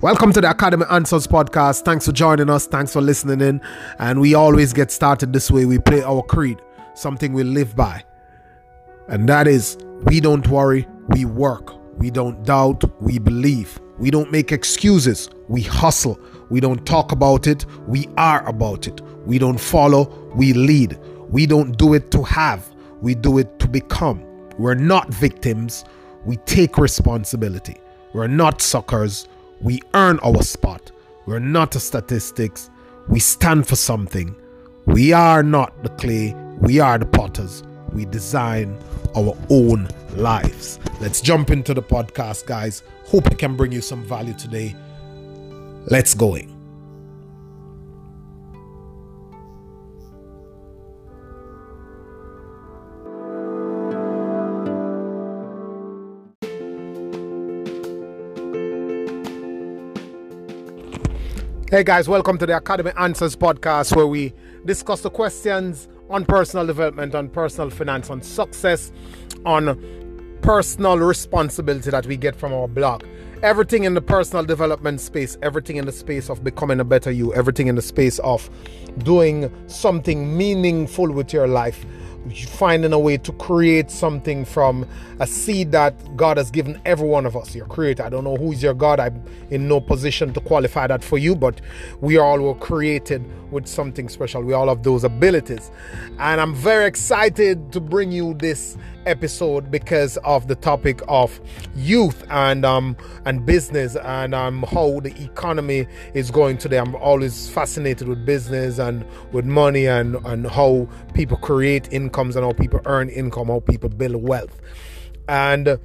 Welcome to the Academy Answers podcast. Thanks for joining us. Thanks for listening in. And we always get started this way. We play our creed, something we live by. And that is we don't worry, we work. We don't doubt, we believe. We don't make excuses, we hustle. We don't talk about it, we are about it. We don't follow, we lead. We don't do it to have, we do it to become. We're not victims, we take responsibility. We're not suckers we earn our spot. We're not statistics. We stand for something. We are not the clay. We are the potters. We design our own lives. Let's jump into the podcast, guys. Hope it can bring you some value today. Let's going. Hey guys, welcome to the Academy Answers podcast where we discuss the questions on personal development, on personal finance, on success, on personal responsibility that we get from our blog. Everything in the personal development space, everything in the space of becoming a better you, everything in the space of doing something meaningful with your life finding a way to create something from a seed that God has given every one of us, your creator. I don't know who is your God. I'm in no position to qualify that for you, but we all were created with something special. We all have those abilities. And I'm very excited to bring you this episode because of the topic of youth and um and business and um how the economy is going today. I'm always fascinated with business and with money and and how people create incomes and how people earn income, how people build wealth. And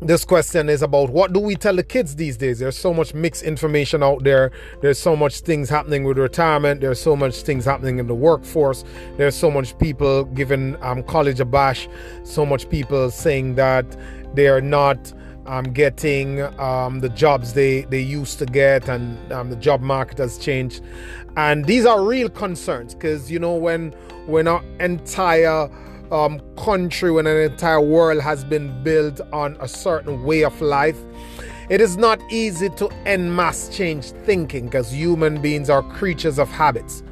this question is about what do we tell the kids these days? There's so much mixed information out there. There's so much things happening with retirement. There's so much things happening in the workforce. There's so much people giving um, college a bash. So much people saying that they are not um, getting um, the jobs they, they used to get and um, the job market has changed. And these are real concerns because you know when when our entire um, country, when an entire world has been built on a certain way of life, it is not easy to en masse change thinking because human beings are creatures of habits.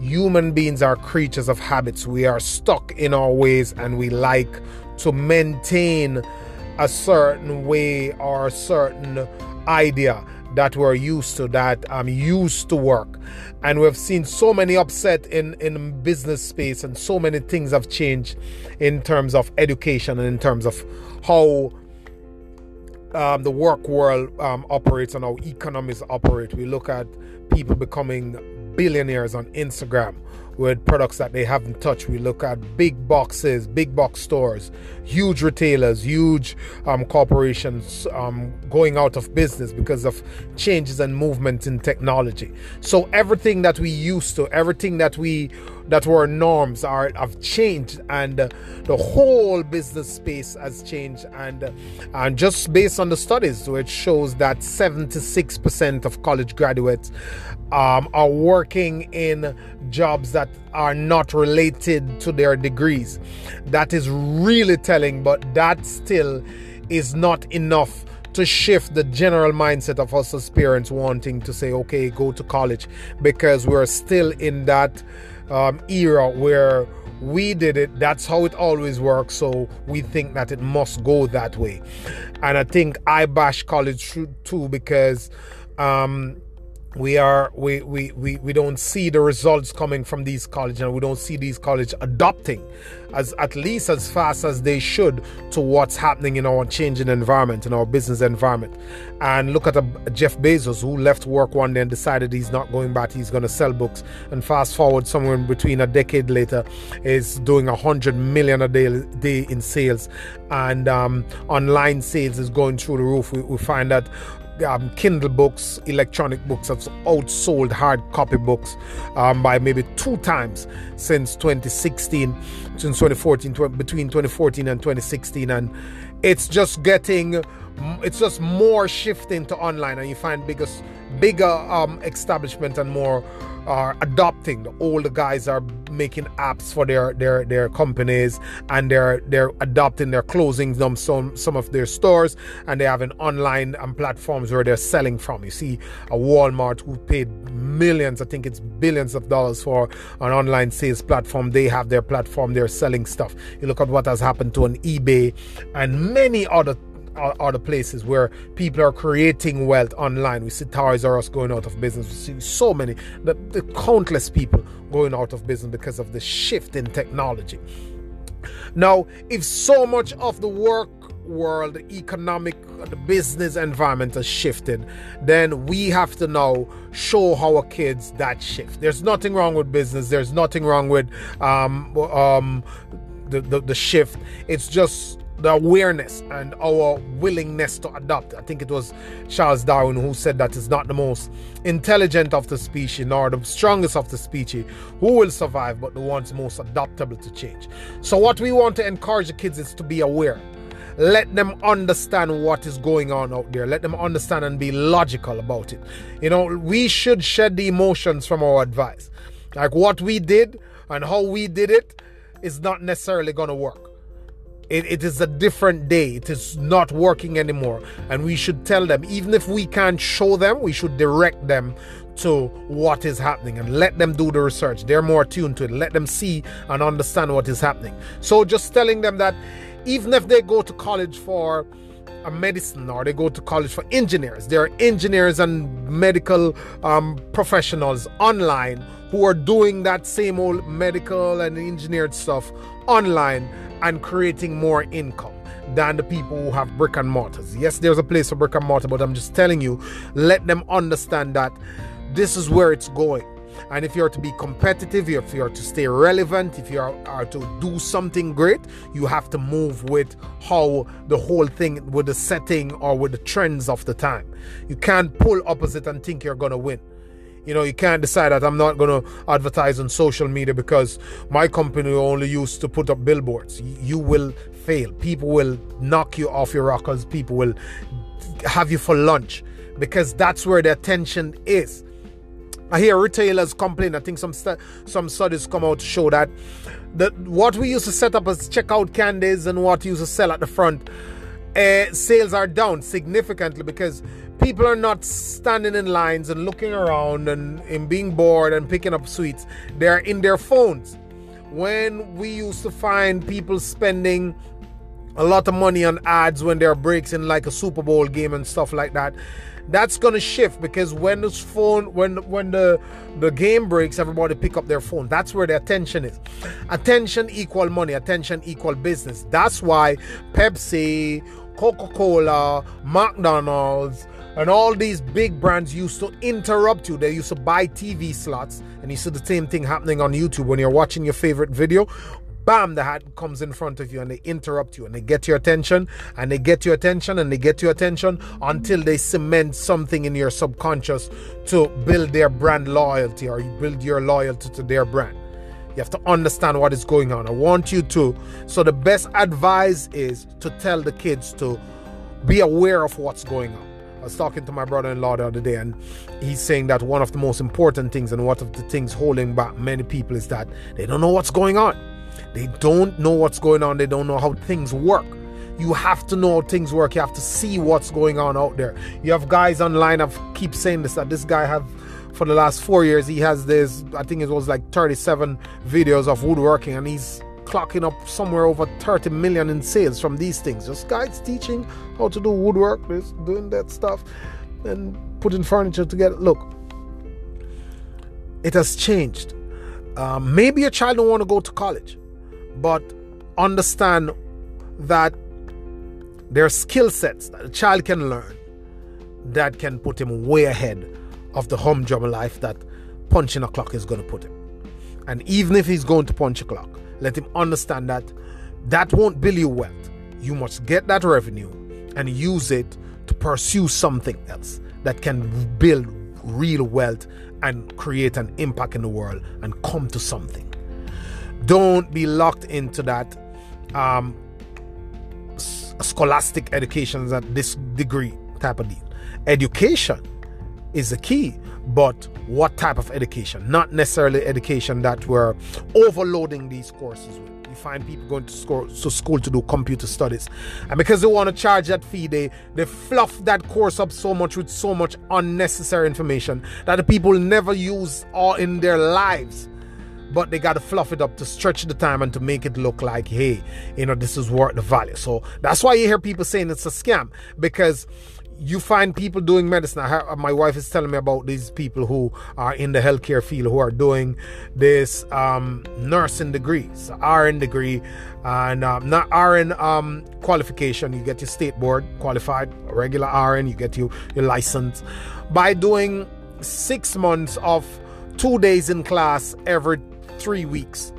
Human beings are creatures of habits. We are stuck in our ways and we like to maintain a certain way or a certain idea that we're used to, that I'm used to work. And we've seen so many upset in, in business space and so many things have changed in terms of education and in terms of how um, the work world um, operates and how economies operate. We look at people becoming billionaires on Instagram with products that they haven't touched. We look at big boxes, big box stores, huge retailers, huge um, corporations um, going out of business because of changes and movement in technology. So everything that we used to, everything that we that were norms are have changed, and uh, the whole business space has changed. And uh, and just based on the studies, which shows that 76% of college graduates um, are working in jobs that are not related to their degrees. That is really telling, but that still is not enough to shift the general mindset of us as parents wanting to say, okay, go to college, because we're still in that um, era where we did it that's how it always works so we think that it must go that way. And i think i bash college too because um, we are we, we we we don't see the results coming from these colleges and we don't see these colleges adopting as at least as fast as they should to what's happening in our changing environment in our business environment. And look at a, jeff bezos who left work one day and decided he's not going back. He's going to sell books and fast forward somewhere in between a decade later is doing a hundred million a day, day in sales. And um, online sales is going through the roof. We, we find that um, Kindle books, electronic books have outsold hard copy books um, by maybe two times since 2016, since 2014, between 2014 and 2016, and it's just getting, it's just more shifting to online, and you find bigger, bigger um, establishment and more are adopting. The older guys are making apps for their their their companies, and they're they're adopting. They're closing them some some of their stores, and they have an online um, platforms where they're selling from. You see, a Walmart who paid millions, I think it's billions of dollars for an online sales platform. They have their platform. They're selling stuff. You look at what has happened to an eBay and many other other places where people are creating wealth online. We see Toys R Us going out of business. We see so many, the, the countless people going out of business because of the shift in technology. Now, if so much of the work world, the economic, the business environment has shifted, then we have to now show our kids that shift. There's nothing wrong with business. There's nothing wrong with um, um, the, the, the shift. It's just the awareness and our willingness to adapt. I think it was Charles Darwin who said that it's not the most intelligent of the species nor the strongest of the species who will survive, but the ones most adaptable to change. So, what we want to encourage the kids is to be aware. Let them understand what is going on out there. Let them understand and be logical about it. You know, we should shed the emotions from our advice. Like what we did and how we did it is not necessarily going to work it, it is a different day. It is not working anymore. And we should tell them, even if we can't show them, we should direct them to what is happening and let them do the research. They're more tuned to it. Let them see and understand what is happening. So just telling them that even if they go to college for a medicine or they go to college for engineers, there are engineers and medical um, professionals online who are doing that same old medical and engineered stuff online and creating more income than the people who have brick and mortars. Yes, there's a place for brick and mortar, but I'm just telling you, let them understand that this is where it's going. And if you're to be competitive, if you're to stay relevant, if you are, are, to do something great, you have to move with how the whole thing, with the setting or with the trends of the time. You can't pull opposite and think you're going to win. You know, you can't decide that I'm not going to advertise on social media because my company only used to put up billboards. You will fail. People will knock you off your rockers. People will have you for lunch because that's where the attention is. I hear retailers complain. I think some st- some studies come out to show that that what we used to set up as checkout candies and what we used to sell at the front, uh, sales are down significantly because people are not standing in lines and looking around and, and being bored and picking up sweets. They're in their phones. When we used to find people spending a lot of money on ads when there are breaks in like a Super Bowl game and stuff like that. That's gonna shift because when this phone, when when the the game breaks, everybody pick up their phone. That's where the attention is. Attention equal money. Attention equal business. That's why Pepsi, Coca Cola, McDonald's, and all these big brands used to interrupt you. They used to buy TV slots, and you see the same thing happening on YouTube when you're watching your favorite video. Bam, the hat comes in front of you and they interrupt you and they get your attention and they get your attention and they get your attention until they cement something in your subconscious to build their brand loyalty or you build your loyalty to their brand. You have to understand what is going on. I want you to. So, the best advice is to tell the kids to be aware of what's going on. I was talking to my brother-in-law the other day, and he's saying that one of the most important things and one of the things holding back many people is that they don't know what's going on. They don't know what's going on. They don't know how things work. You have to know how things work. You have to see what's going on out there. You have guys online. I keep saying this that this guy have for the last four years. He has this. I think it was like 37 videos of woodworking, and he's clocking up somewhere over 30 million in sales from these things. Just guys teaching how to do woodwork, this, doing that stuff, and putting furniture together. Look, it has changed. Um, maybe a child don't want to go to college, but understand that there are skill sets that a child can learn that can put him way ahead of the home humdrum life that punching a clock is going to put him. And even if he's going to punch a clock, let him understand that that won't build you wealth. You must get that revenue and use it to pursue something else that can build real wealth and create an impact in the world and come to something. Don't be locked into that um, scholastic education at this degree type of deal. Education is the key, but what type of education? Not necessarily education that we're overloading these courses with. You find people going to school, to school to do computer studies, and because they want to charge that fee, they they fluff that course up so much with so much unnecessary information that the people never use all in their lives but they got to fluff it up to stretch the time and to make it look like, hey, you know, this is worth the value. So that's why you hear people saying it's a scam because you find people doing medicine. Have, my wife is telling me about these people who are in the healthcare field who are doing this um, nursing degrees, RN degree, and um, not RN um, qualification. You get your state board qualified, regular RN, you get your, your license by doing six months of two days in class every three weeks.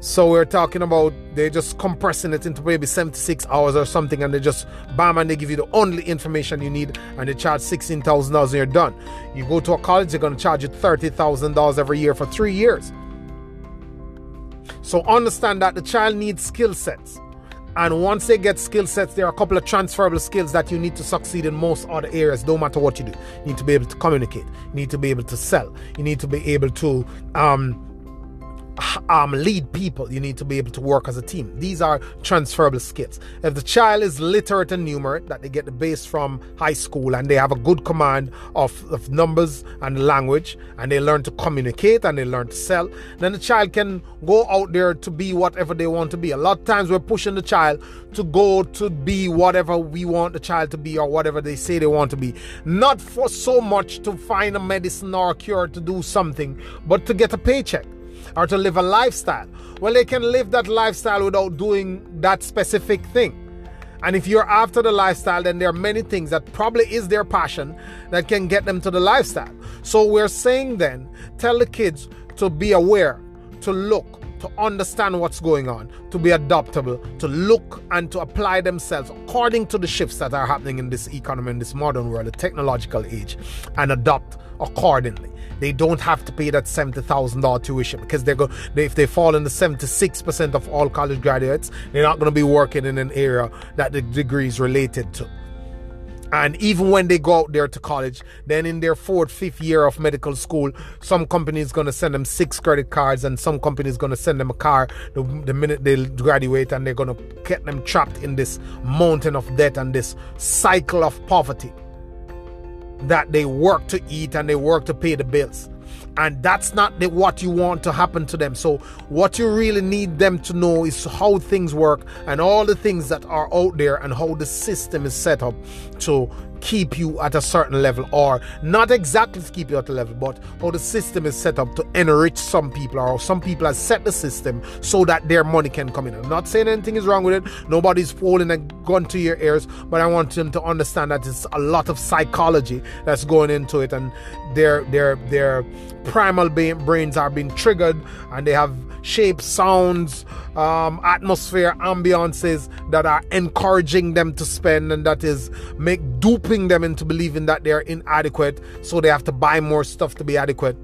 So we're talking about they're just compressing it into maybe 76 hours or something, and they just bam and they give you the only information you need, and they charge $16,000 and you're done. You go to a college, they're going to charge you $30,000 every year for three years. So understand that the child needs skill sets. And once they get skill sets, there are a couple of transferable skills that you need to succeed in most other areas, no matter what you do. You need to be able to communicate, you need to be able to sell, you need to be able to um, um, lead people, you need to be able to work as a team. These are transferable skills. If the child is literate and numerate, that they get the base from high school and they have a good command of, of numbers and language, and they learn to communicate and they learn to sell, then the child can go out there to be whatever they want to be. A lot of times we're pushing the child to go to be whatever we want the child to be or whatever they say they want to be. Not for so much to find a medicine or a cure to do something, but to get a paycheck or to live a lifestyle. Well, they can live that lifestyle without doing that specific thing. And if you're after the lifestyle, then there are many things that probably is their passion that can get them to the lifestyle. So we're saying then, tell the kids to be aware, to look, to understand what's going on, to be adaptable, to look and to apply themselves according to the shifts that are happening in this economy, in this modern world, the technological age, and adopt accordingly. They don't have to pay that $70,000 tuition because they're going if they fall in the 76% of all college graduates, they're not going to be working in an area that the degree is related to. And even when they go out there to college, then in their fourth, fifth year of medical school, some company is going to send them six credit cards, and some company is going to send them a car the, the minute they graduate, and they're going to get them trapped in this mountain of debt and this cycle of poverty that they work to eat and they work to pay the bills. And that's not the, what you want to happen to them. So, what you really need them to know is how things work and all the things that are out there and how the system is set up to keep you at a certain level, or not exactly to keep you at a level, but how the system is set up to enrich some people, or some people have set the system so that their money can come in. I'm not saying anything is wrong with it, nobody's holding a gun to your ears, but I want them to understand that it's a lot of psychology that's going into it, and their their their primal brains are being triggered, and they have shapes, sounds, um, atmosphere, ambiances that are encouraging them to spend, and that is make duping them into believing that they're inadequate, so they have to buy more stuff to be adequate,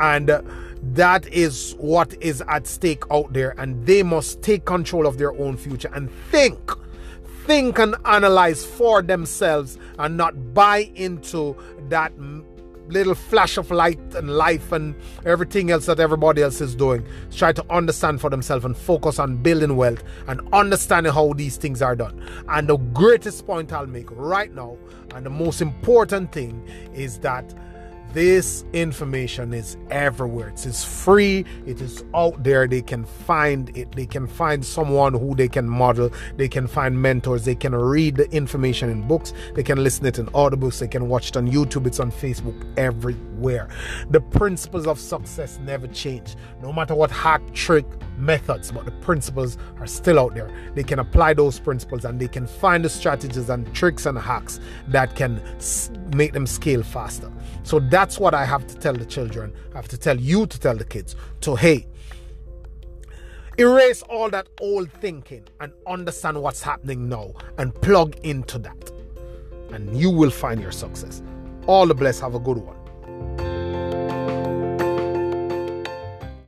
and. Uh, that is what is at stake out there, and they must take control of their own future and think think and analyze for themselves and not buy into that little flash of light and life and everything else that everybody else is doing. Try to understand for themselves and focus on building wealth and understanding how these things are done. And the greatest point I'll make right now, and the most important thing, is that this information is everywhere. It is free. It is out there. They can find it. They can find someone who they can model. They can find mentors. They can read the information in books. They can listen it in audiobooks. They can watch it on YouTube. It's on Facebook. Everywhere. The principles of success never change. No matter what hack, trick, methods, but the principles are still out there. They can apply those principles and they can find the strategies and tricks and hacks that can make them scale faster. So that's what I have to tell the children. I have to tell you to tell the kids. To hey, erase all that old thinking and understand what's happening now and plug into that. And you will find your success. All the bless. Have a good one.